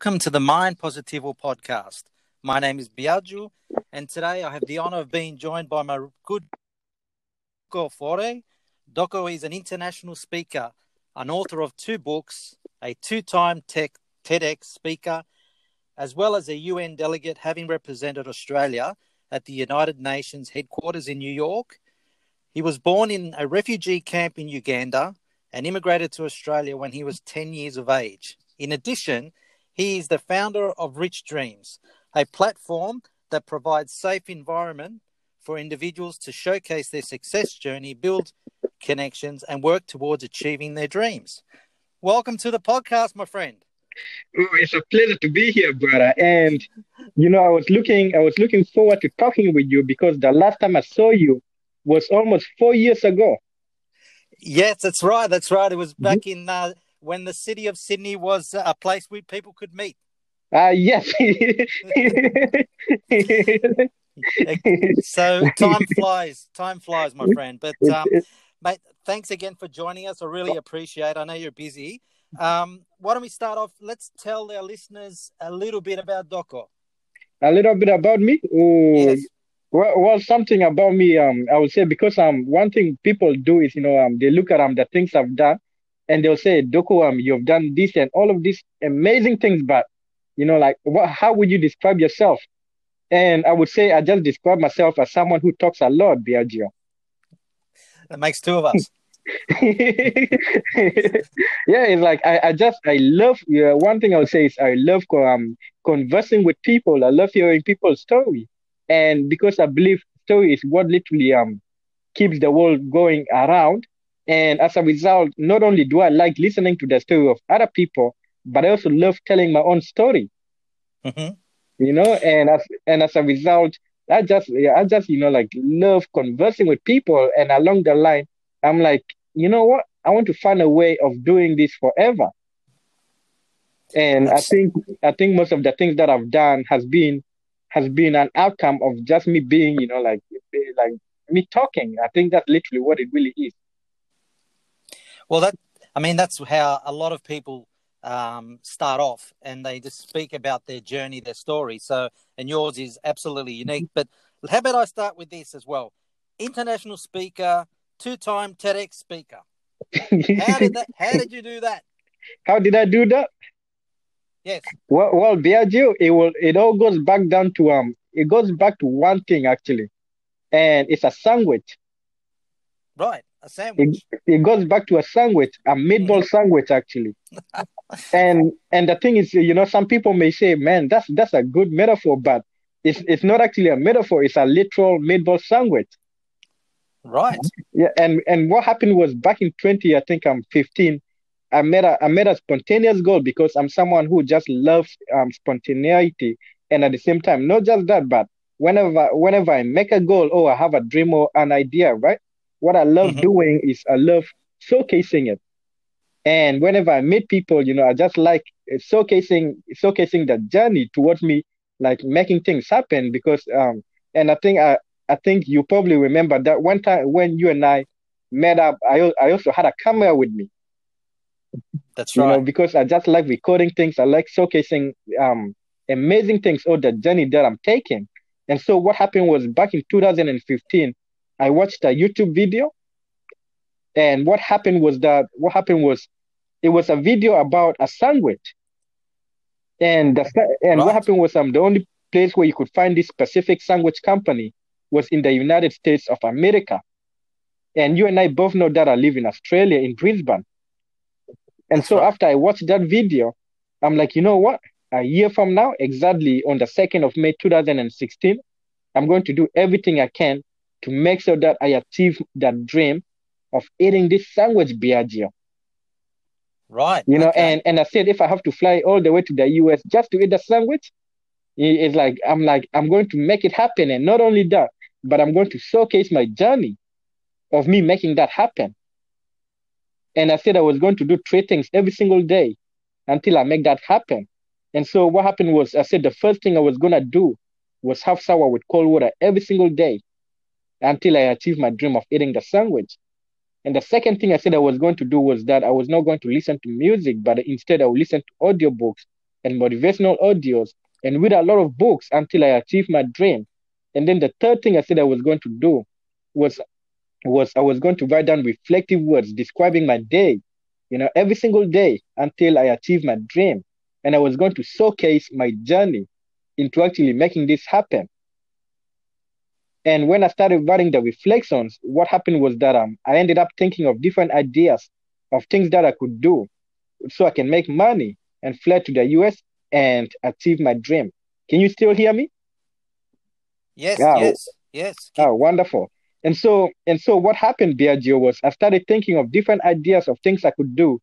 Welcome to the Mind Positivo podcast. My name is Biagio, and today I have the honor of being joined by my good Doko Fore. Doko is an international speaker, an author of two books, a two-time TEDx speaker, as well as a UN delegate having represented Australia at the United Nations headquarters in New York. He was born in a refugee camp in Uganda and immigrated to Australia when he was 10 years of age. In addition, he is the founder of Rich Dreams, a platform that provides safe environment for individuals to showcase their success journey, build connections, and work towards achieving their dreams. Welcome to the podcast, my friend. Oh, it's a pleasure to be here, brother. And you know, I was looking, I was looking forward to talking with you because the last time I saw you was almost four years ago. Yes, that's right. That's right. It was back mm-hmm. in uh, when the city of Sydney was a place where people could meet. Uh, yes. so time flies, time flies, my friend. But um, mate, thanks again for joining us. I really appreciate. It. I know you're busy. Um, why don't we start off? Let's tell our listeners a little bit about Doko. A little bit about me. Yes. Well, well, something about me. Um, I would say because um, one thing people do is you know um, they look at um the things I've done, and they'll say, Doko, um, you've done this and all of these amazing things, but you know, like, what? How would you describe yourself? And I would say I just describe myself as someone who talks a lot, Biagio. That makes two of us. yeah, it's like I, I just I love yeah, one thing I would say is I love um conversing with people. I love hearing people's story, and because I believe story is what literally um keeps the world going around. And as a result, not only do I like listening to the story of other people, but I also love telling my own story. Mm-hmm. You know, and as and as a result, I just I just you know like love conversing with people, and along the line, I'm like, you know what? I want to find a way of doing this forever. And That's... I think I think most of the things that I've done has been has been an outcome of just me being, you know, like like me talking. I think that's literally what it really is. Well, that I mean, that's how a lot of people um, start off, and they just speak about their journey, their story. So, and yours is absolutely unique. But how about I start with this as well? International speaker, two-time TEDx speaker. How did that? How did you do that? How did I do that? Yes. Well, well, Biagio, it will. It all goes back down to um. It goes back to one thing actually, and it's a sandwich. Right. A sandwich. It, it goes back to a sandwich, a meatball mm. sandwich actually. and and the thing is, you know, some people may say, "Man, that's that's a good metaphor," but it's it's not actually a metaphor. It's a literal meatball sandwich. Right. Yeah. And and what happened was back in twenty, I think I'm fifteen. I made a I made a spontaneous goal because I'm someone who just loves um, spontaneity, and at the same time, not just that, but whenever whenever I make a goal or I have a dream or an idea, right? What I love mm-hmm. doing is I love showcasing it. And whenever I meet people, you know, I just like showcasing showcasing the journey towards me, like making things happen. Because um, and I think I I think you probably remember that one time when you and I met up, I I also had a camera with me. That's right. You know, because I just like recording things. I like showcasing um amazing things or the journey that I'm taking. And so what happened was back in 2015, I watched a YouTube video, and what happened was that what happened was it was a video about a sandwich, and the, and right. what happened was um the only place where you could find this specific sandwich company was in the United States of America, and you and I both know that I live in Australia in Brisbane, and so after I watched that video, I'm like, you know what? A year from now, exactly on the second of May 2016, I'm going to do everything I can to make sure that I achieve that dream of eating this sandwich, Biagio. Right. You know, okay. and, and I said if I have to fly all the way to the US just to eat the sandwich, it's like I'm like I'm going to make it happen. And not only that, but I'm going to showcase my journey of me making that happen. And I said I was going to do three things every single day until I make that happen. And so what happened was I said the first thing I was gonna do was have sour with cold water every single day until I achieved my dream of eating the sandwich. And the second thing I said I was going to do was that I was not going to listen to music, but instead I would listen to audiobooks and motivational audios and read a lot of books until I achieved my dream. And then the third thing I said I was going to do was was I was going to write down reflective words describing my day, you know, every single day until I achieved my dream. And I was going to showcase my journey into actually making this happen. And when I started writing the reflections, what happened was that um, I ended up thinking of different ideas of things that I could do so I can make money and fly to the US and achieve my dream. Can you still hear me? Yes, oh, yes, yes. Oh, wonderful. And so and so what happened, Biagio, was I started thinking of different ideas of things I could do.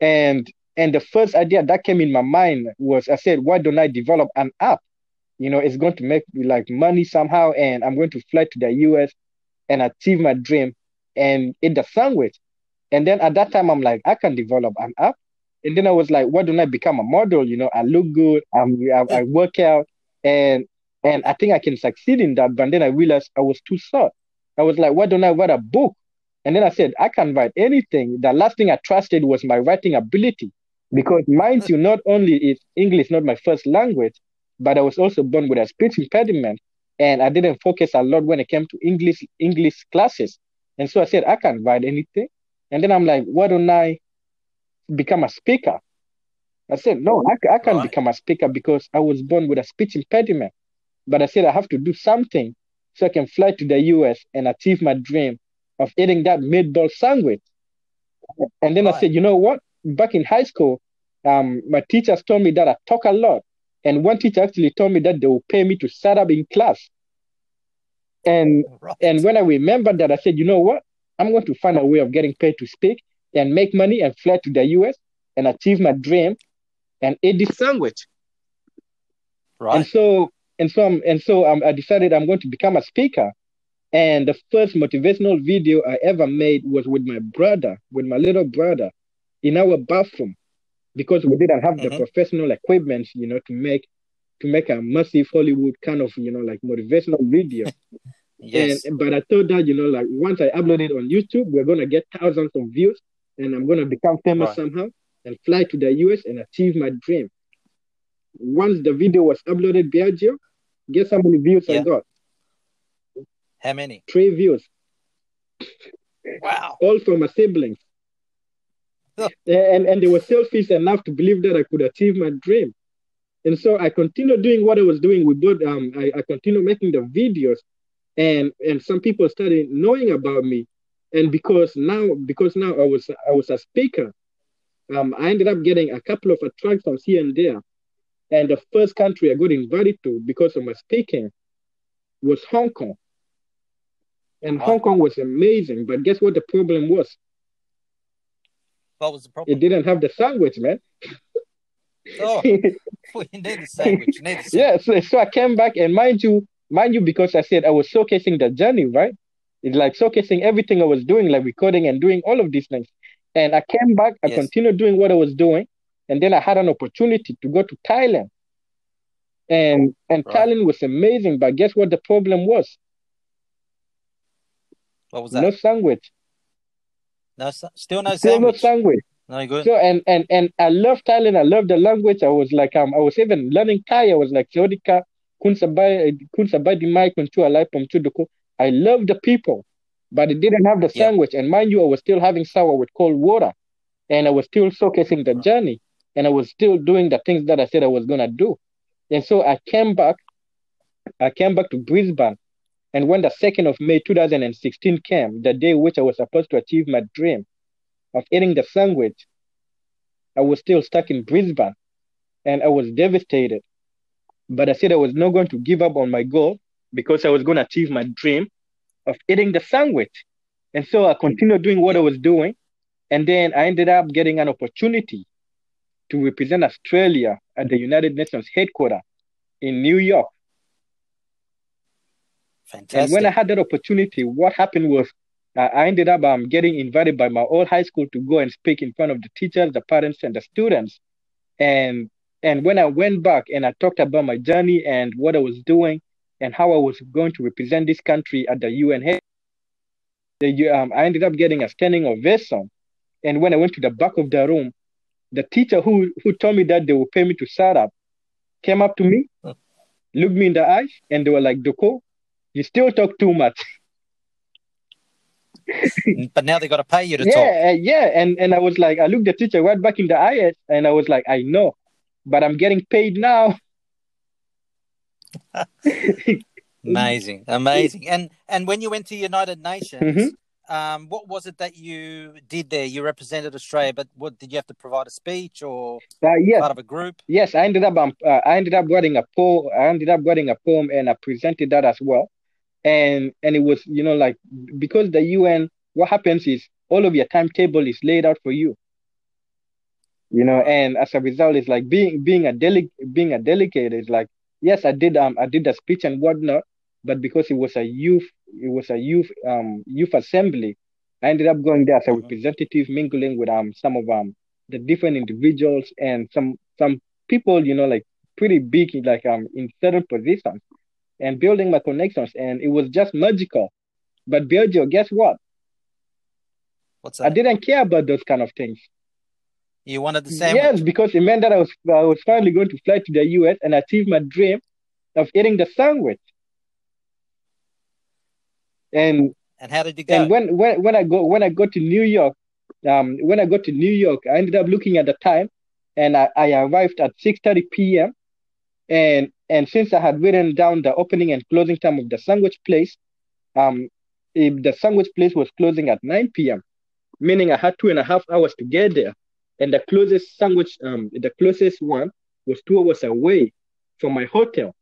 And and the first idea that came in my mind was I said, why don't I develop an app? You know, it's going to make me like money somehow, and I'm going to fly to the US and achieve my dream and in the sandwich. And then at that time, I'm like, I can develop an app. And then I was like, why don't I become a model? You know, I look good, I'm, I, I work out, and and I think I can succeed in that. But then I realized I was too short. I was like, why don't I write a book? And then I said, I can write anything. The last thing I trusted was my writing ability. Because mind you, not only is English not my first language, but I was also born with a speech impediment. And I didn't focus a lot when it came to English English classes. And so I said, I can't write anything. And then I'm like, why don't I become a speaker? I said, no, I, I can't right. become a speaker because I was born with a speech impediment. But I said, I have to do something so I can fly to the US and achieve my dream of eating that meatball sandwich. And then right. I said, you know what? Back in high school, um, my teachers told me that I talk a lot. And one teacher actually told me that they will pay me to shut up in class. And right. and when I remembered that, I said, you know what? I'm going to find a way of getting paid to speak and make money and fly to the US and achieve my dream and eat this sandwich. Right. And so and so I'm, and so um, I decided I'm going to become a speaker. And the first motivational video I ever made was with my brother, with my little brother, in our bathroom, because we didn't have mm-hmm. the professional equipment, you know, to make to make a massive Hollywood kind of, you know, like motivational video. yes. And but I thought that, you know, like once I upload it on YouTube, we're gonna get thousands of views, and I'm gonna become famous right. somehow and fly to the US and achieve my dream. Once the video was uploaded, Biagio, Guess how many views yeah. I got? How many? Three views. Wow. All from my siblings. and and they were selfish enough to believe that I could achieve my dream. And so I continued doing what I was doing with both um I, I continued making the videos and and some people started knowing about me. And because now because now I was I was a speaker, um I ended up getting a couple of attractions here and there. And the first country I got invited to because of my speaking was Hong Kong. And Hong Kong was amazing, but guess what the problem was? What was the problem? It didn't have the sandwich, man. oh, you need the sandwich. Need the sandwich. yeah, so, so I came back and mind you, mind you, because I said I was showcasing the journey, right? It's like showcasing everything I was doing, like recording and doing all of these things. And I came back, I yes. continued doing what I was doing. And then I had an opportunity to go to Thailand. And oh, and right. Thailand was amazing, but guess what the problem was? What was that? No sandwich. No, still not still sandwich. no sandwich. Good. So and and and I love Thailand. I love the language. I was like um I was even learning Thai. I was like Theodika Kunsabai Kunsabai Dimai Kunchu Alai Pomchuduko. I love the people, but it didn't have the yeah. sandwich. And mind you, I was still having sour with cold water, and I was still showcasing the journey and I was still doing the things that I said I was gonna do. And so I came back, I came back to Brisbane. And when the 2nd of May 2016 came, the day which I was supposed to achieve my dream of eating the sandwich, I was still stuck in Brisbane and I was devastated. But I said I was not going to give up on my goal because I was going to achieve my dream of eating the sandwich. And so I continued doing what I was doing. And then I ended up getting an opportunity to represent Australia at the United Nations headquarters in New York. Fantastic. And when I had that opportunity, what happened was I ended up um, getting invited by my old high school to go and speak in front of the teachers, the parents, and the students. And and when I went back and I talked about my journey and what I was doing and how I was going to represent this country at the UN the, um, I ended up getting a standing ovation. And when I went to the back of the room, the teacher who who told me that they will pay me to start up came up to me, looked me in the eyes, and they were like, Doko, you still talk too much. But now they got to pay you to yeah, talk. uh, yeah. And and I was like, I looked the teacher right back in the eyes, and I was like, I know, but I'm getting paid now. Amazing, amazing. And and when you went to United Nations, Mhm. um, what was it that you did there? You represented Australia, but what did you have to provide a speech or Uh, yes, part of a group? yes. I ended up um, uh, I ended up writing a poem. I ended up writing a poem, and I presented that as well. And and it was you know like because the UN, what happens is all of your timetable is laid out for you. You know, and as a result, it's like being being a dele- being a delegate is like yes, I did um I did the speech and whatnot, but because it was a youth it was a youth um youth assembly, I ended up going there as a Mhm. representative, mingling with um some of um the different individuals and some some people you know like pretty big like um in certain positions, and building my connections, and it was just magical. But Biagio, guess what? What's that? I didn't care about those kind of things. You wanted the sandwich. Yes, because it meant that I was I was finally going to fly to the US and achieve my dream of eating the sandwich. And And how did you go? and when when when I go when I go to New York, um, when I got to New York, I ended up looking at the time, and I, I arrived at six thirty p.m. And and since I had written down the opening and closing time of the sandwich place, um, if the sandwich place was closing at nine p.m., meaning I had two and a half hours to get there, and the closest sandwich, um, the closest one was two hours away from my hotel.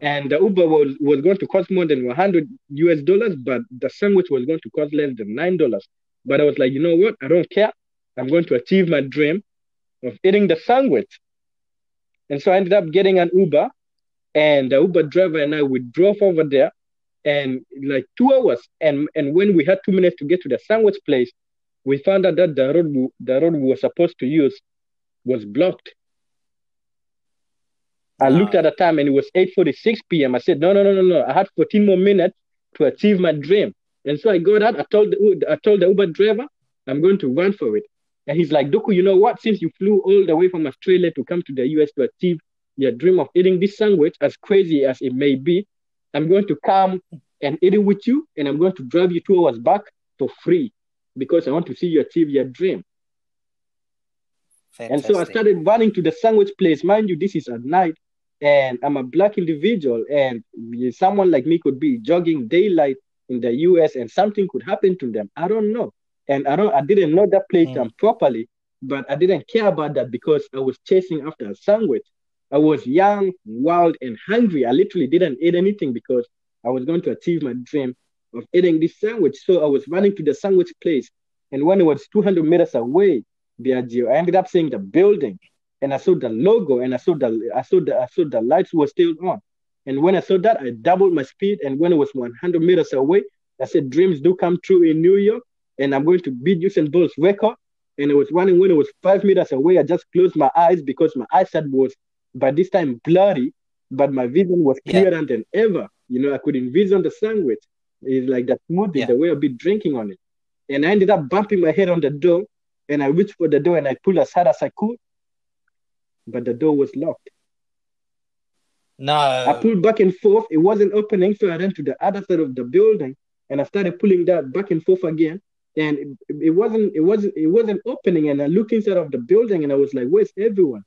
And the Uber was, was going to cost more than 100 US dollars, but the sandwich was going to cost less than $9. But I was like, you know what? I don't care. I'm going to achieve my dream of eating the sandwich. And so I ended up getting an Uber, and the Uber driver and I, we drove over there, and like two hours. And, and when we had two minutes to get to the sandwich place, we found out that the road, we, the road we were supposed to use was blocked. I looked at the time and it was 8:46 p.m. I said, no, no, no, no, no. I had 14 more minutes to achieve my dream. And so I got out. I told the I told the Uber driver, I'm going to run for it. And he's like, Doko, you know what? Since you flew all the way from Australia to come to the US to achieve your dream of eating this sandwich, as crazy as it may be, I'm going to come and eat it with you, and I'm going to drive you two hours back for free because I want to see you achieve your dream. And so I started running to the sandwich place. Mind you, this is at night, and I'm a black individual, and someone like me could be jogging daylight in the US, and something could happen to them. I don't know, and I don't. I didn't know that place Mm. um, properly, but I didn't care about that because I was chasing after a sandwich. I was young, wild, and hungry. I literally didn't eat anything because I was going to achieve my dream of eating this sandwich. So I was running to the sandwich place, and when it was 200 meters away, Biagio. I ended up seeing the building and I saw the logo and I saw the I saw the I saw the lights were still on. And when I saw that, I doubled my speed. And when it was 100 meters away, I said, "Dreams do come true in New York, and I'm going to beat Usain Bolt's record." And it was running when it was five meters away. I just closed my eyes because my eyesight was by this time blurry, but my vision was Yeah. clearer than ever. You know, I could envision the sandwich. It's like that smoothie, Yeah. the way I've been drinking on it. And I ended up bumping my head on the door and I reached for the door and I pulled as hard as I could, but the door was locked. No. I pulled back and forth, it wasn't opening, so I ran to the other side of the building and I started pulling that back and forth again. And it, it wasn't, it wasn't, it wasn't opening. And I looked inside of the building and I was like, "Where's everyone?"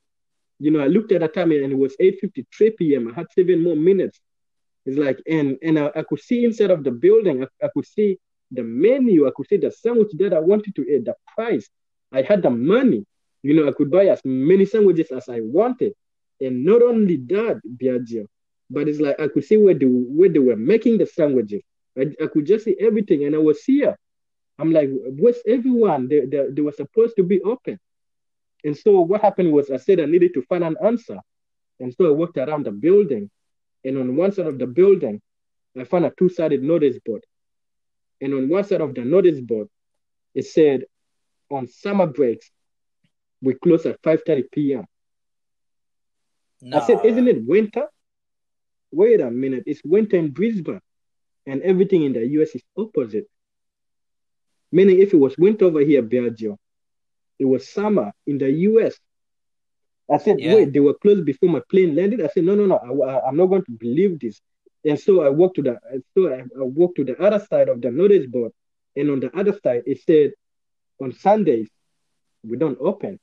You know, I looked at the time and it was 8:53 p.m. I had seven more minutes. It's like, and and I, I could see inside of the building, I, I could see the menu, I could see the sandwich that I wanted to eat, the price. I had the money. You know, I could buy as many sandwiches as I wanted. And not only that, Biagio, but it's like I could see where they where they were making the sandwiches. I, I could just see everything, and I was here. I'm like, where's everyone? They, they, they were supposed to be open. And so what happened was I said I needed to find an answer. And so I walked around the building. And on one side of the building, I found a two-sided notice board. And on one side of the notice board, it said, on summer breaks, we close at 5.30 p.m. No. I said, isn't it winter? Wait a minute, it's winter in Brisbane. And everything in the US is opposite. Meaning if it was winter over here, Biagio, it was summer in the US. I said, Yeah. wait, they were closed before my plane landed. I said, no, no, no, I, am not going to believe this. And so I walked to the so I, I walked to the other side of the notice board, and on the other side it said, on Sundays we don't open.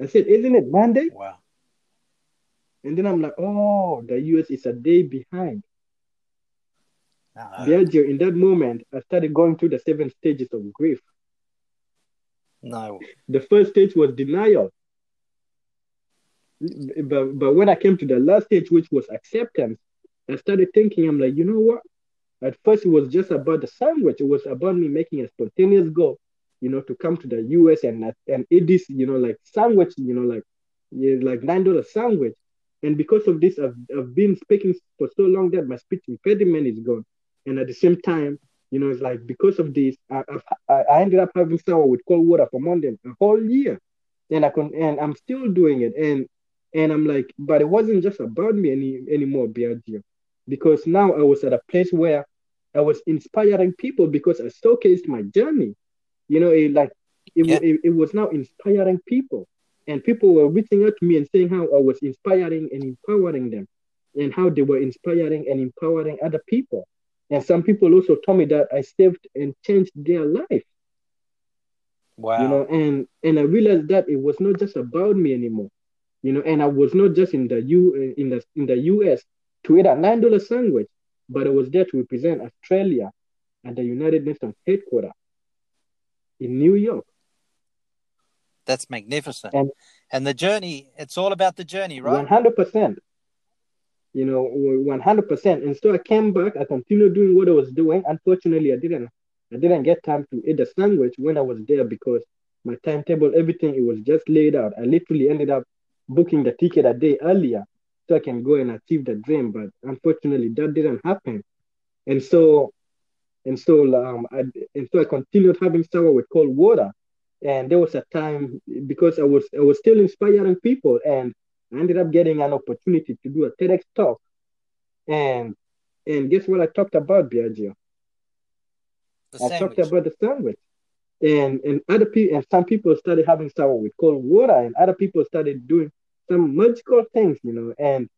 I said, isn't it Monday? Wow. And then I'm like, oh, the US is a day behind. Uh-huh. No. Biagio, in that moment, I started going through the seven stages of grief. No. The first stage was denial. But, but when I came to the last stage, which was acceptance, I started thinking, I'm like, you know what? At first, it was just about the sandwich. It was about me making a spontaneous goal, you know, to come to the US and and eat this, you know, like sandwich, you know, like yeah, like nine dollar sandwich. And because of this, I've, I've been speaking for so long that my speech impediment is gone. And at the same time, you know, it's like because of this, I, I, I ended up having sour with cold water for more than a whole year. And I can, and I'm still doing it. And and I'm like, but it wasn't just about me any anymore, Biagio, because now I was at a place where I was inspiring people because I showcased my journey. You know, it like it, Yeah. it, it was now inspiring people, and people were reaching out to me and saying how I was inspiring and empowering them, and how they were inspiring and empowering other people. And some people also told me that I saved and changed their life. Wow. You know, and and I realized that it was not just about me anymore you know, and I was not just in the U in the in the US to eat a nine dollar sandwich, but I was there to represent Australia at the United Nations headquarters in New York. That's magnificent. And- And, the journey, it's all about the journey, right? hundred percent. You know, one hundred percent. And so I came back. I continued doing what I was doing. Unfortunately, I didn't. I didn't get time to eat the sandwich when I was there because my timetable, everything, it was just laid out. I literally ended up booking the ticket a day earlier so I can go and achieve the dream. But unfortunately, that didn't happen. And so, and so, um, I, and so I continued having sour with cold water. And there was a time because I was I was still inspiring people, and I ended up getting an opportunity to do a TEDx talk. And and guess what I talked about, Biagio? The I talked about the sandwich. And and other people and some people started having sour with cold water, and other people started doing some magical things, you know. And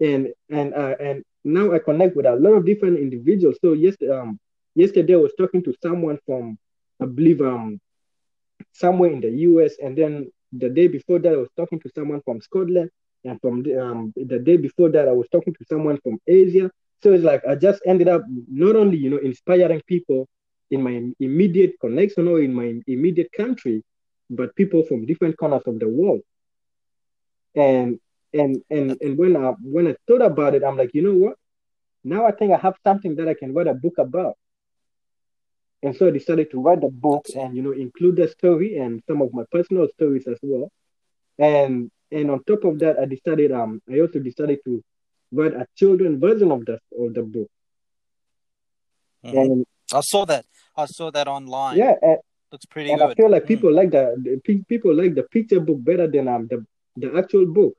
and and uh, and now I connect with a lot of different individuals. So yes, um, yesterday I was talking to someone from I believe um somewhere in the US, and then the day before that I was talking to someone from Scotland, and from the, um the day before that I was talking to someone from Asia. So it's like I just ended up not only you know inspiring people in my immediate connection or in my immediate country, but people from different corners of the world. And and and and when I when I thought about it, I'm like, you know what? Now I think I have something that I can write a book about. And so I decided to write the book and you know include the story and some of my personal stories as well. And and on top of that, I decided um I also decided to write a children version of the of the book. Mhm. And I saw that. I saw that online. yeah, and, Looks pretty and good. I feel like Mm. people like the, the people like the picture book better than um the the actual book.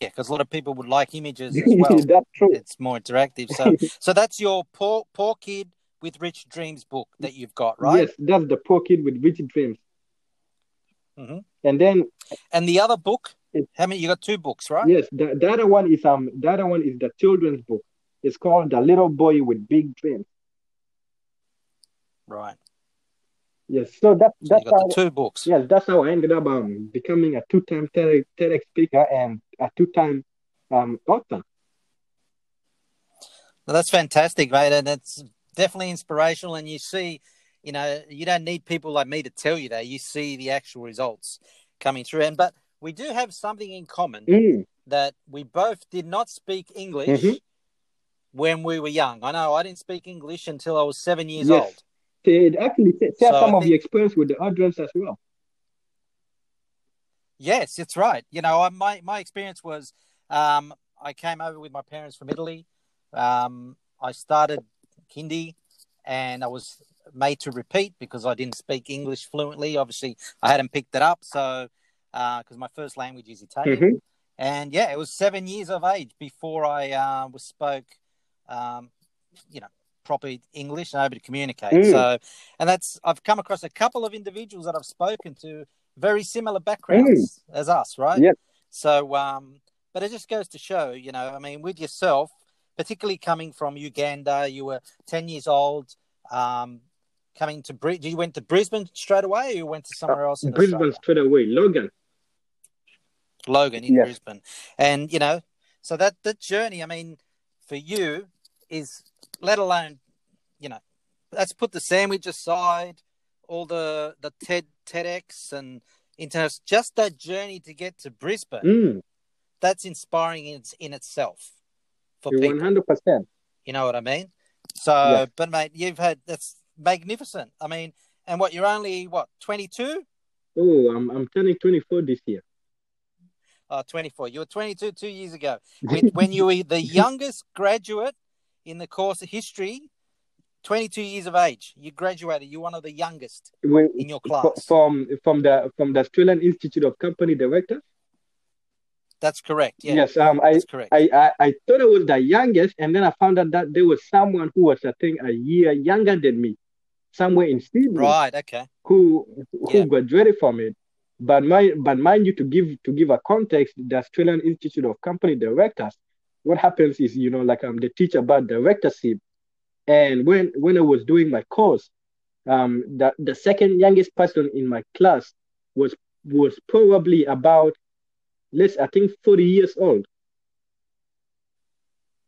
Yeah, because a lot of people would like images as well. That's true. it's more interactive. So, so that's your poor poor kid with rich dreams book that you've got, right? Yes, that's the poor kid with rich dreams. Mhm. And then And the other book, It- how many? You got two books, right? yes, the, the other one is um the other one is the children's book. It's called The Little Boy with Big Dreams. Right. Yes, so that So that's how the two books. yes that's how I ended up um becoming a two-time TEDx, TEDx speaker and a two-time um author. Well, that's fantastic, mate, and it's definitely inspirational. And you see, you know, you don't need people like me to tell you that. You see the actual results coming through. And but we do have something in common Mm, that we both did not speak English Mhm. when we were young. I know I didn't speak English until I was seven years Yes. old. Say- actually share So I some of think- your experience with the audience as well. Yes, it's right. You know, I, my my experience was um, I came over with my parents from Italy. Um, I started kindy, and I was made to repeat because I didn't speak English fluently. Obviously, I hadn't picked it up, so because my first language is Italian. Mhm. And yeah, it was seven years of age before I uh, was spoke, um, you know, proper English and able to communicate. Mm. So, and that's I've come across a couple of individuals that I've spoken to, very similar backgrounds as us, right? Mm. Yep. So, um, but it just goes to show, you know, I mean, with yourself, particularly coming from Uganda, you were ten years old. Um, coming to Brisbane? you went to Brisbane straight away, or you went to somewhere else in Brisbane Australia? straight away. Logan. Logan in Yes. Brisbane, and you know, so that that journey, I mean, for you is let alone, you know, let's put the sandwich aside, all the the TED TEDx and internet, just that journey to get to Brisbane, Mm. that's inspiring in in itself for One people. hundred percent. You know what I mean? So, Yeah. but mate, you've had that's magnificent. I mean, and what you're only what twenty two. Oh, I'm I'm turning twenty four this year. Uh, 24. You were 22 two years ago. When, when you were the youngest graduate in the course of history, 22 years of age. You graduated. You're one of the youngest When- in your class. from from the from the Australian Institute of Company Directors. That's correct. Yeah, Yes, um, I, that's correct. I, I I thought I was the youngest, and then I found out that there was someone who was I think a year younger than me, somewhere in Sydney, right. Okay. who who Yeah. graduated from it. But my but mind you, to give to give a context, the Australian Institute of Company Directors, what happens is you know like I'm the teacher about directorship, and when when I was doing my course, um the the second youngest person in my class was was probably about let's I think forty years old.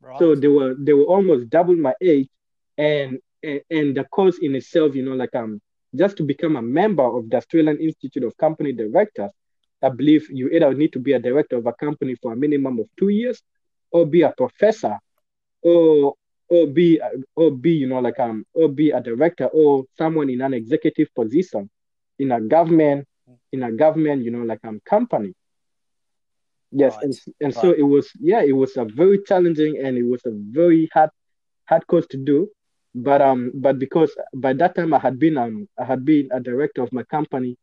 Right. So they were they were almost double my age, and and, and the course in itself, you know, like um, just to become a member of the Australian Institute of Company Directors, I believe you either need to be a director of a company for a minimum of two years, or be a professor, or or be or be you know like um or be a director or someone in an executive position in a government in a government you know like um company. Yes, Right, and and so it was yeah it was a very challenging and it was a very hard hard course to do, but um but because by that time I had been um I had been a director of my company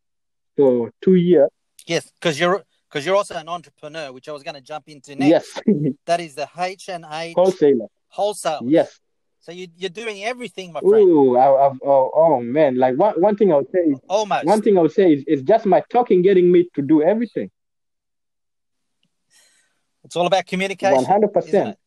for two years. yes, because you're because you're also an entrepreneur, which I was going to jump into next. Yes, That is the H and H wholesaler. wholesale. Yes. So you, you're doing everything, my friend. Ooh, I, I've, oh, oh man! Like one, one thing I would say is Almost. one thing I would say is it's just my talking getting me to do everything. It's all about communication. One hundred percent.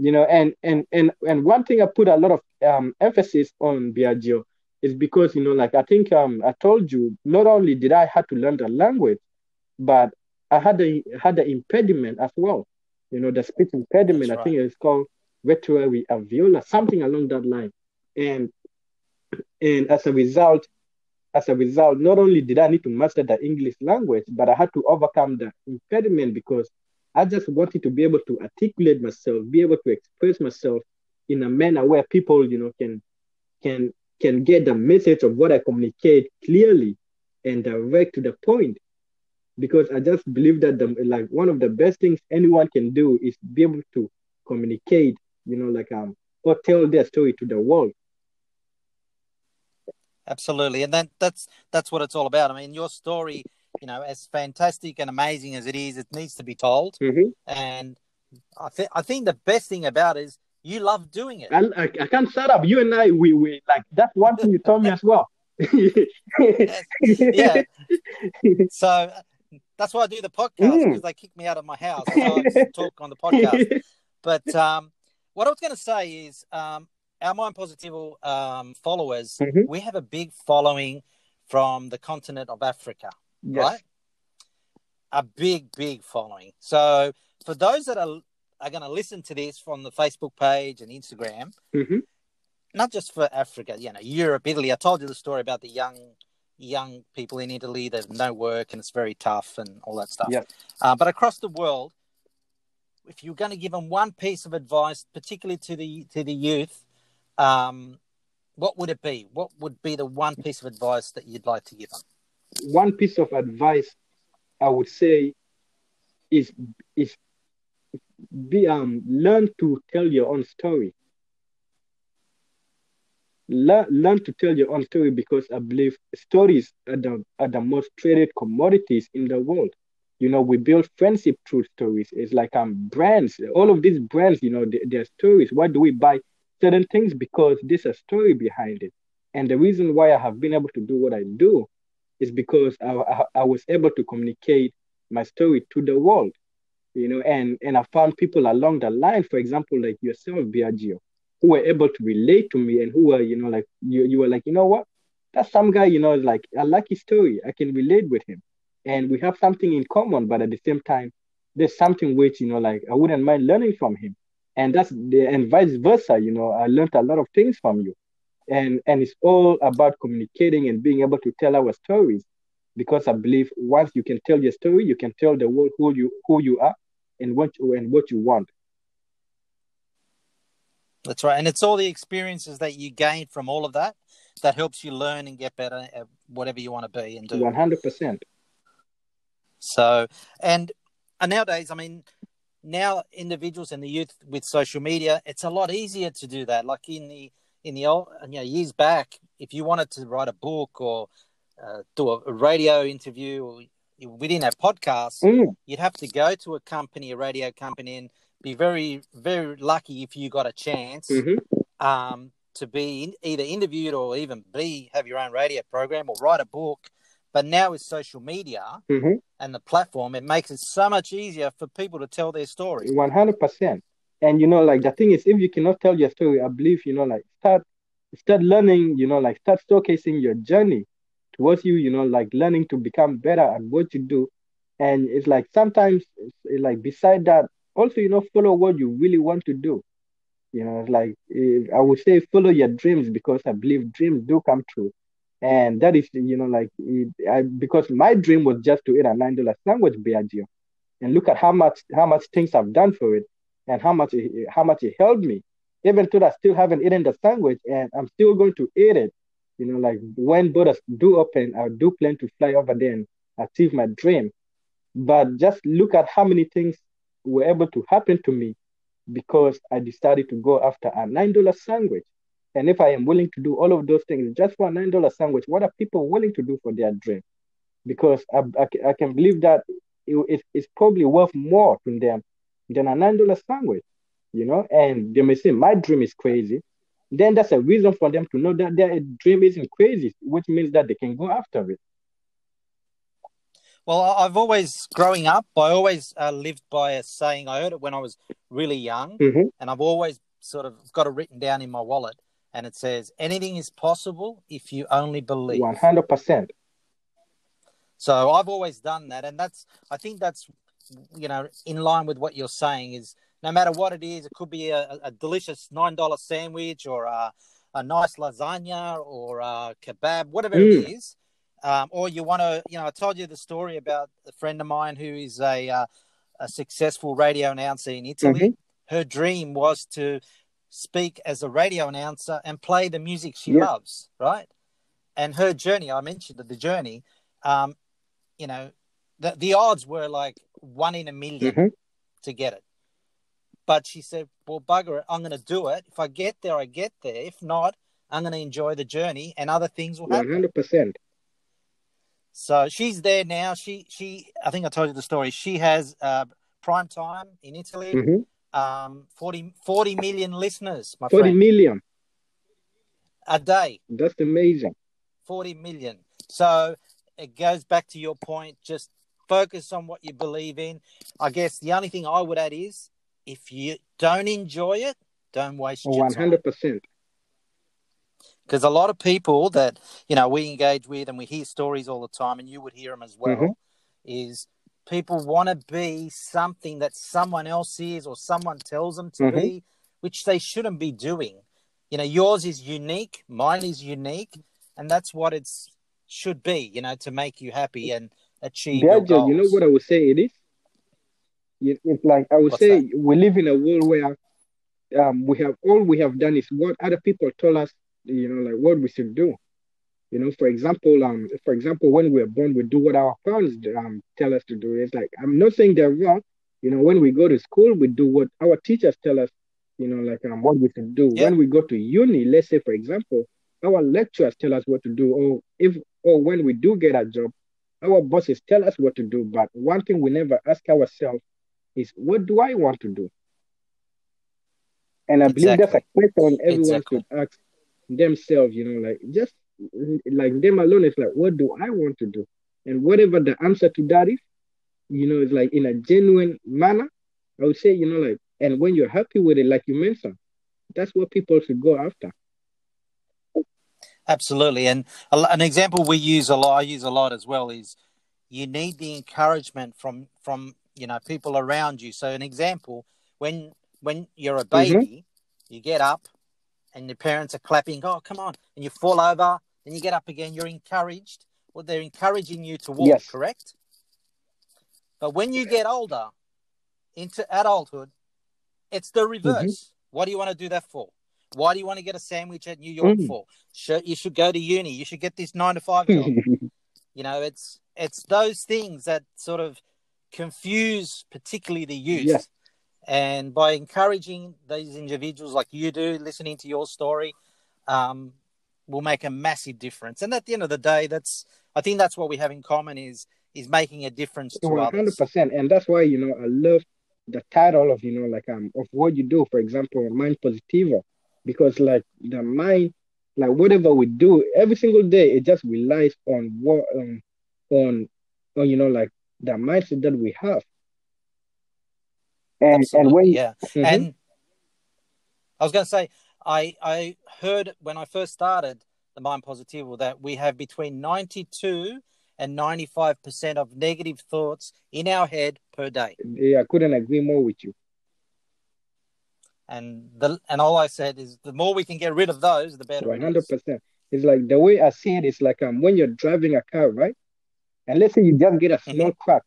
You know, and and and and one thing I put a lot of um emphasis on Biagio is because you know, like I think um I told you, not only did I have to learn the language, but I had a had the impediment as well. You know, the speech impediment. That's I think it's called rhetoric alveolar, something along that line. And and as a result, as a result, not only did I need to master the English language, but I had to overcome the impediment because I just wanted to be able to articulate myself, be able to express myself in a manner where people, you know, can can can get the message of what I communicate clearly and direct to the point. Because I just believe that the like one of the best things anyone can do is be able to communicate, you know, like um or tell their story to the world. Absolutely, and that that's that's what it's all about. I mean, your story, you know, as fantastic and amazing as it is, it needs to be told. Mhm. And I think I think the best thing about it is you love doing it. I, I, I can't shut up. You and I, we, we like that's one thing you told me as well. Yeah. So that's why I do the podcast Mm. because they kick me out of my house. So I talk on the podcast. But um, what I was going to say is, um, our Mind Positive um, followers, Mhm. we have a big following from the continent of Africa, Yes. right? A big, big following. So for those that are are going to listen to this from the Facebook page and Instagram, Mhm. not just for Africa, you know, Europe, Italy. I told you the story about the young young people in Italy. There's no work and it's very tough and all that stuff. Yes. Uh, but across the world, if you're going to give them one piece of advice, particularly to the to the youth, um, what would it be? What would be the one piece of advice that you'd like to give them? One piece of advice I would say is is be um learn to tell your own story. Learn, learn to tell your own story because I believe stories are the are the most traded commodities in the world. You know, we build friendship through stories. It's like um brands. All of these brands, you know, their stories. Why do we buy certain things because there's a story behind it. And the reason why I have been able to do what I do is because I, I, I was able to communicate my story to the world, you know, and, and I found people along the line, for example, like yourself, Biagio, who were able to relate to me and who were, you know, like, you, you were like, you know what? That's some guy, you know, is like, I like his story. I can relate with him. And we have something in common, but at the same time, there's something which, you know, like, I wouldn't mind learning from him. And that's the, and vice versa, you know, I learned a lot of things from you and and it's all about communicating and being able to tell our stories. Because i believe once you can tell your story you can tell the world who you who you are and what you, and what you want. That's right. And it's all the experiences that you gain from all of that that helps you learn and get better at whatever you want to be and do. 100% so and, and nowadays i mean now individuals and the youth with social media it's a lot easier to do that. Like in the in the old you know years back, if you wanted to write a book or uh, do a, a, radio interview or we didn't have podcasts, mm. you'd have to go to a company, a radio company, and be very, very lucky if you got a chance mm-hmm. um, to be in, either interviewed or even be have your own radio program or write a book. But now with social media mm-hmm. and the platform, it makes it so much easier for people to tell their story. One hundred percent. And you know, like the thing is, if you cannot tell your story, I believe you know, like start start learning. You know, like start showcasing your journey towards you. You know, like learning to become better at what you do. And it's like sometimes, it's like beside that, also you know, follow what you really want to do. You know, like I would say follow your dreams because I believe dreams do come true. And that is, you know, like it, I, because my dream was just to eat a nine dollar sandwich, Biagio, and look at how much how much things I've done for it and how much it, how much it helped me. Even though I still haven't eaten the sandwich, and I'm still going to eat it. You know, like when borders do open, I do plan to fly over there and achieve my dream. But just look at how many things were able to happen to me because I decided to go after a nine dollar sandwich. And if I am willing to do all of those things just for a nine dollar sandwich, what are people willing to do for their dream? Because I, I, I can believe that it, it's probably worth more to them than a nine dollar sandwich, you know. And they may say my dream is crazy. Then that's a reason for them to know that their dream isn't crazy, which means that they can go after it. Well, I've always, growing up, I always uh, lived by a saying. I heard it when I was really young, mm-hmm. and I've always sort of got it written down in my wallet. And it says, anything is possible if you only believe. 100%. So I've always done that. And that's, I think that's you know, in line with what you're saying is no matter what it is, it could be a, a delicious nine dollar sandwich or a, a, nice lasagna or a kebab, whatever mm. it is. Um, or you want to, you know, I told you the story about a friend of mine who is a uh, a successful radio announcer in Italy. Mm-hmm. Her dream was to speak as a radio announcer and play the music she yeah. loves, right? And her journey, I mentioned the journey. Um, you know, the the odds were like one in a 1000000 mm-hmm. to get it. But she said, "Well, bugger it, I'm going to do it. If I get there, I get there. If not, I'm going to enjoy the journey, and other things will happen." One hundred percent. So she's there now. She she I think I told you the story. She has uh, prime time in Italy. Mm-hmm. Um, 40, 40 million listeners. My 40 friend. million a day. That's amazing. Forty million. So it goes back to your point. Just focus on what you believe in. I guess the only thing I would add is if you don't enjoy it, don't waste your 100%. time. 100%. Because a lot of people that, you know, we engage with and we hear stories all the time, and you would hear them as well, mm-hmm. is people want to be something that someone else is or someone tells them to mm-hmm. be, which they shouldn't be doing. You know, yours is unique, mine is unique, and that's what it's should be, you know, to make you happy. And achieve goals. You know what I would say it is? It's like I would What's say that? we live in a world where um, we have all we have done is what other people told us, you know, like what we should do. You know, for example, um, for example, when we are born, we do what our parents um tell us to do. It's like I'm not saying they're wrong. You know, when we go to school, we do what our teachers tell us. You know, like um, what we should do. Yeah. When we go to uni, let's say, for example, our lecturers tell us what to do. Or if, or when we do get a job, our bosses tell us what to do, but one thing we never ask ourselves is, what do I want to do? And I believe that's a Exactly. question everyone Exactly. should ask themselves, you know, like just like them alone is like, what do I want to do? And whatever the answer to that is, you know, it's like in a genuine manner, I would say, you know, like, and when you're happy with it, like you mentioned, that's what people should go after. Absolutely. And an example we use a lot, I use a lot as well, is you need the encouragement from from you know people around you. So an example, when when you're a Mm-hmm. baby, you get up and your parents are clapping, oh come on, and you fall over, and you get up again, you're encouraged. Well, they're encouraging you to walk, Yes. correct? But when you get older into adulthood, it's the reverse. What do you want to do that for? Why do you want to get a sandwich at New York Mhm. for? Should, you should go to uni. You should get this nine to five job. you know, it's it's those things that sort of confuse particularly the youth. Yeah. And by encouraging these individuals like you do, listening to your story, um, will make a massive difference. And at the end of the day, that's I think that's what we have in common is is making a difference to One hundred others. percent, and that's why you know I love the title of you know like um of what you do. For example, mind positivo, because like the mind, like whatever we do every single day, it just relies on what um on on you know like the mindset that we have. And and Absolutely, when yeah. Mhm. And I was going to say, I I heard when I first started the Mind Positivo that we have between ninety two and ninety five percent of negative thoughts in our head per day. yeah, I couldn't agree more with you. And the and all I said is the more we can get rid of those, the better One hundred percent. It's like the way I see it is like um when you're driving a car, right? And let's say you just get a small crack.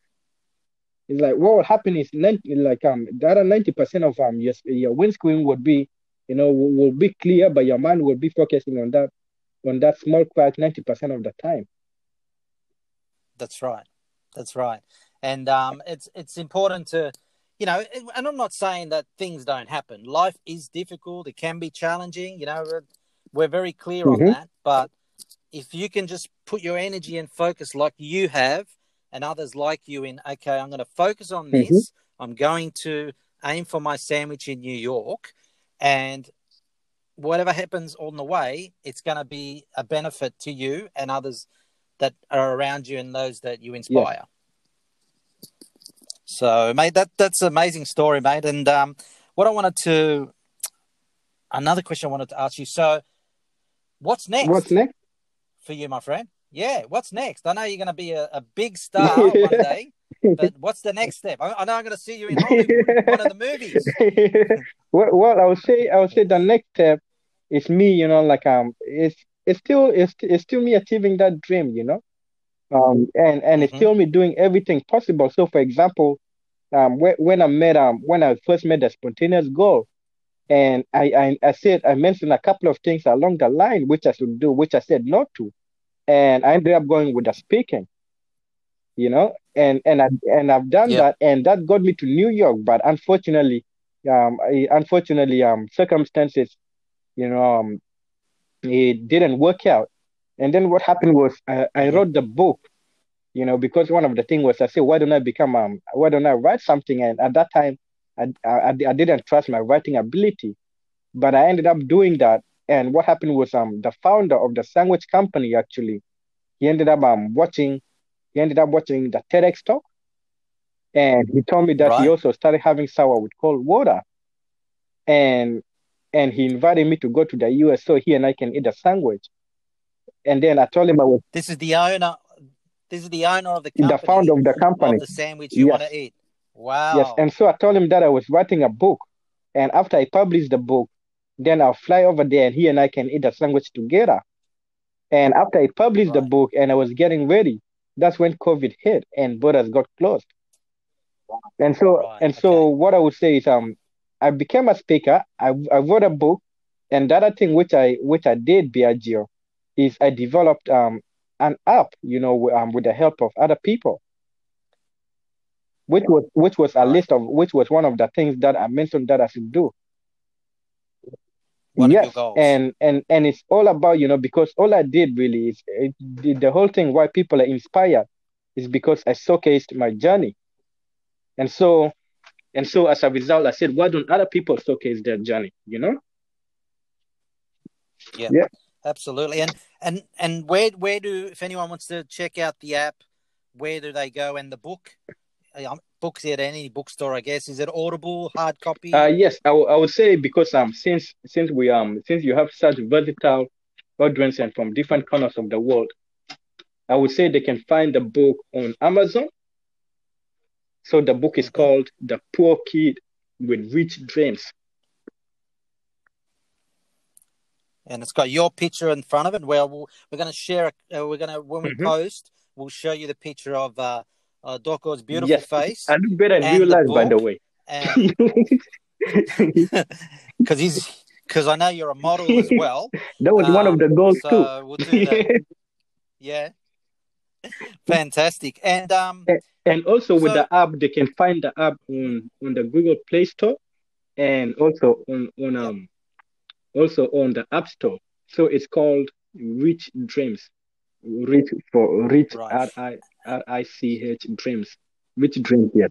It's like what will happen is 90, like um the other ninety percent of um your your windscreen would be you know will, will be clear, but your mind will be focusing on that on that small crack ninety percent of the time. That's right. That's right. And um, it's it's important to, you know, and I'm not saying that things don't happen. Life is difficult. It can be challenging. You know, we're, we're very clear on Mhm. that. But if you can just put your energy and focus like you have, and others like you in, okay, I'm going to focus on Mhm. this. I'm going to aim for my sandwich in New York, and whatever happens on the way, it's going to be a benefit to you and others that are around you and those that you inspire. So, mate, that that's an amazing story, mate. And um, what I wanted to, another question I wanted to ask you. So, what's next What's next? for you, my friend? Yeah, what's next? I know you're going to be a, a big star one day, but what's the next step? I, I know I'm going to see you in one of the movies. well, well, I would say I would say the next step is me, you know, like um, it's it's still it's it's still me achieving that dream, you know, um, and and it's Mhm. still me doing everything possible. So, for example, um, when when I met um when I first made the spontaneous goal, and I I, I said I mentioned a couple of things along the line which I should do, which I said not to, and I ended up going with the speaking, you know, and and I and I've done Yeah. that, and that got me to New York, but unfortunately, um, I, unfortunately, um, circumstances, you know, um, it didn't work out. And then what happened was I, I Mhm. wrote the book, you know, because one of the things was I said, why don't I become um, why don't I write something? And at that time, I, I I didn't trust my writing ability, but I ended up doing that. And what happened was um, the founder of the sandwich company actually, he ended up um watching, he ended up watching the TEDx talk, and he told me that he also started having sour with cold water, and and he invited me to go to the US so he and I can eat a sandwich. And then I told him I was This is the owner. This is the owner of the the founder of the company. of the sandwich you want to eat. Wow. Yes, and so I told him that I was writing a book, and after I publish the book, then I'll fly over there and he and I can eat a sandwich together. And after I published the book and I was getting ready, that's when COVID hit and borders got closed. And so Right, and so what I would say is um I became a speaker, I I wrote a book, and the other thing which I which I did, Biagio, is I developed um an app, you know, um, with the help of other people which was which was a list of which was one of the things that I mentioned that I should do. One of your yes, goals. and and and it's all about you know because all I did really is it, the, the whole thing why people are inspired is because I showcased my journey, and so And so as a result, I said, why don't other people showcase their journey? You know? Yeah, Yeah. Absolutely. And and and where where do if anyone wants to check out the app, where do they go? And the book, um, books at any bookstore, I guess. Is it Audible, hard copy? Uh, yes, I, w- I would say because um since since we um since you have such versatile audience and from different corners of the world, I would say they can find the book on Amazon. So the book is Mhm. called The Poor Kid with Rich Dreams. And it's got your picture in front of it. Well, we'll we're going to share. it. Uh, we're going to when we Mhm. post, we'll show you the picture of uh, uh Doko's beautiful Yes, face, I look better in And real life, by the way. because he's because I know you're a model as well. That was one of Um, the goals too. we'll do that. Yeah, fantastic. And um, And also with So- the app, they can find the app on on the Google Play Store and also on on um also on the App Store. So it's called Rich Dreams. Rich for Rich Right. R I R I C H Dreams. Rich Dreams, yes.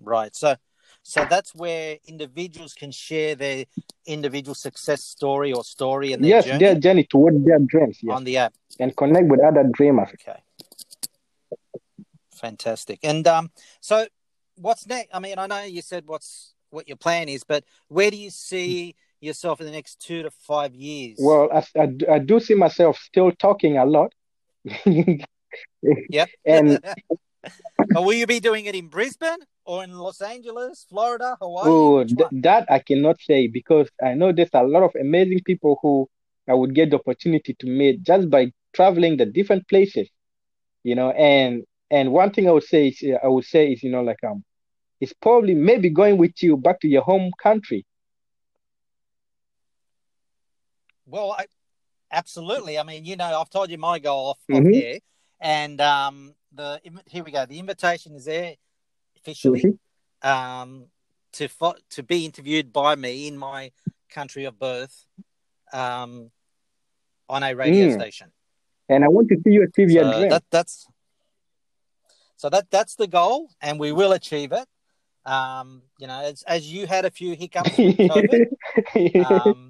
right. So so that's where individuals can share their individual success story or story and their Yes, journey their journey toward their dreams, yes. on the app. And connect with other dreamers. Okay. Fantastic. And um, so what's next? I mean, I know you said what's what your plan is, but where do you see yourself in the next two to five years? Well, I, I, do- I do see myself still talking a lot. yep. and but will you be doing it in Brisbane or in Los Angeles, Florida, Hawaii? Oh, th- that I cannot say because I know there's a lot of amazing people who I would get the opportunity to meet just by traveling the different places, you know. And and one thing I would say is I would say is you know like um, it's probably maybe going with you back to your home country. Well, I, absolutely. I mean, you know, I've told you my goal off, off Mhm. here, and um, the here we go. The invitation is there officially. Mhm. um, to fo- to be interviewed by me in my country of birth um, on a radio Mm. station. And I want to see you achieve your So dream. that that's so that that's the goal, and we will achieve it. Um, you know, as as you had a few hiccups COVID, um,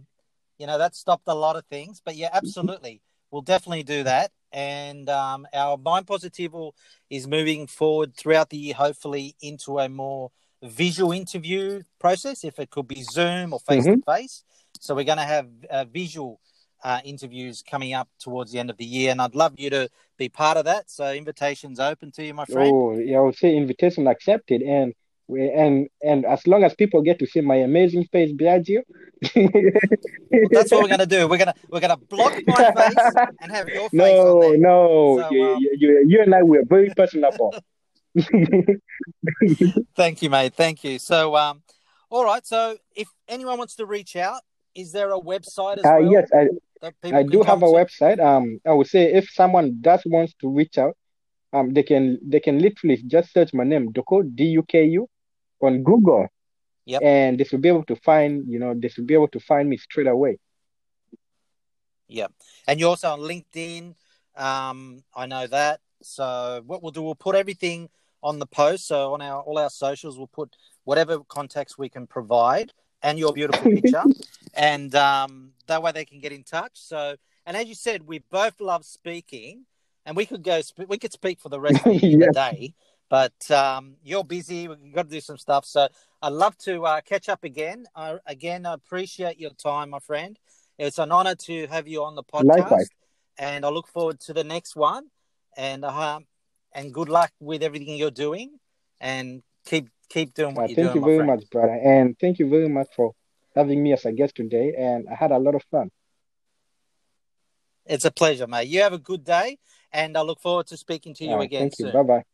you know that stopped a lot of things. But yeah, absolutely, we'll definitely do that. And um, our mind positivo is moving forward throughout the year, hopefully into a more visual interview process. If it could be Zoom or face to face, so we're going to have uh, visual uh, interviews coming up towards the end of the year, and I'd love you to be part of that. So invitations open to you, my friend. Oh, yeah, I would say invitation accepted. And and and as long as people get to see my amazing face, Biagio. Well, that's what we're going to do. We're gonna we're gonna block my face and have your face on No, there. no, So, you, um, you, you, and I were very personable. Thank you, mate. Thank you. So, um, all right. So, if anyone wants to reach out, is there a website as Uh, well? yes, I, I do have a to? website. Um, I would say if someone does wants to reach out, um, they can they can literally just search my name, Duku D U K U, on Google, Yep. and they should be able to find you know they should be able to find me straight away. Yeah, and you're also on LinkedIn. Um, I know that. So, what we'll do, we'll put everything on the post. So, on our all our socials, we'll put whatever contacts we can provide and your beautiful picture, and um, that way they can get in touch. So, and as you said, we both love speaking, and we could go. sp- We could speak for the rest of the Yes. day, but um, you're busy. We've got to do some stuff. So, I'd love to uh, catch up again. I, again, I appreciate your time, my friend. It's an honor to have you on the podcast, Likewise. and I look forward to the next one. And uh, and good luck with everything you're doing, and keep keep doing what Uh, you're thank doing, Thank you very friend. much, brother, and thank you very much for having me as a guest today. And I had a lot of fun. It's a pleasure, mate. You have a good day, and I look forward to speaking to you Uh, again thank you. soon. Bye bye.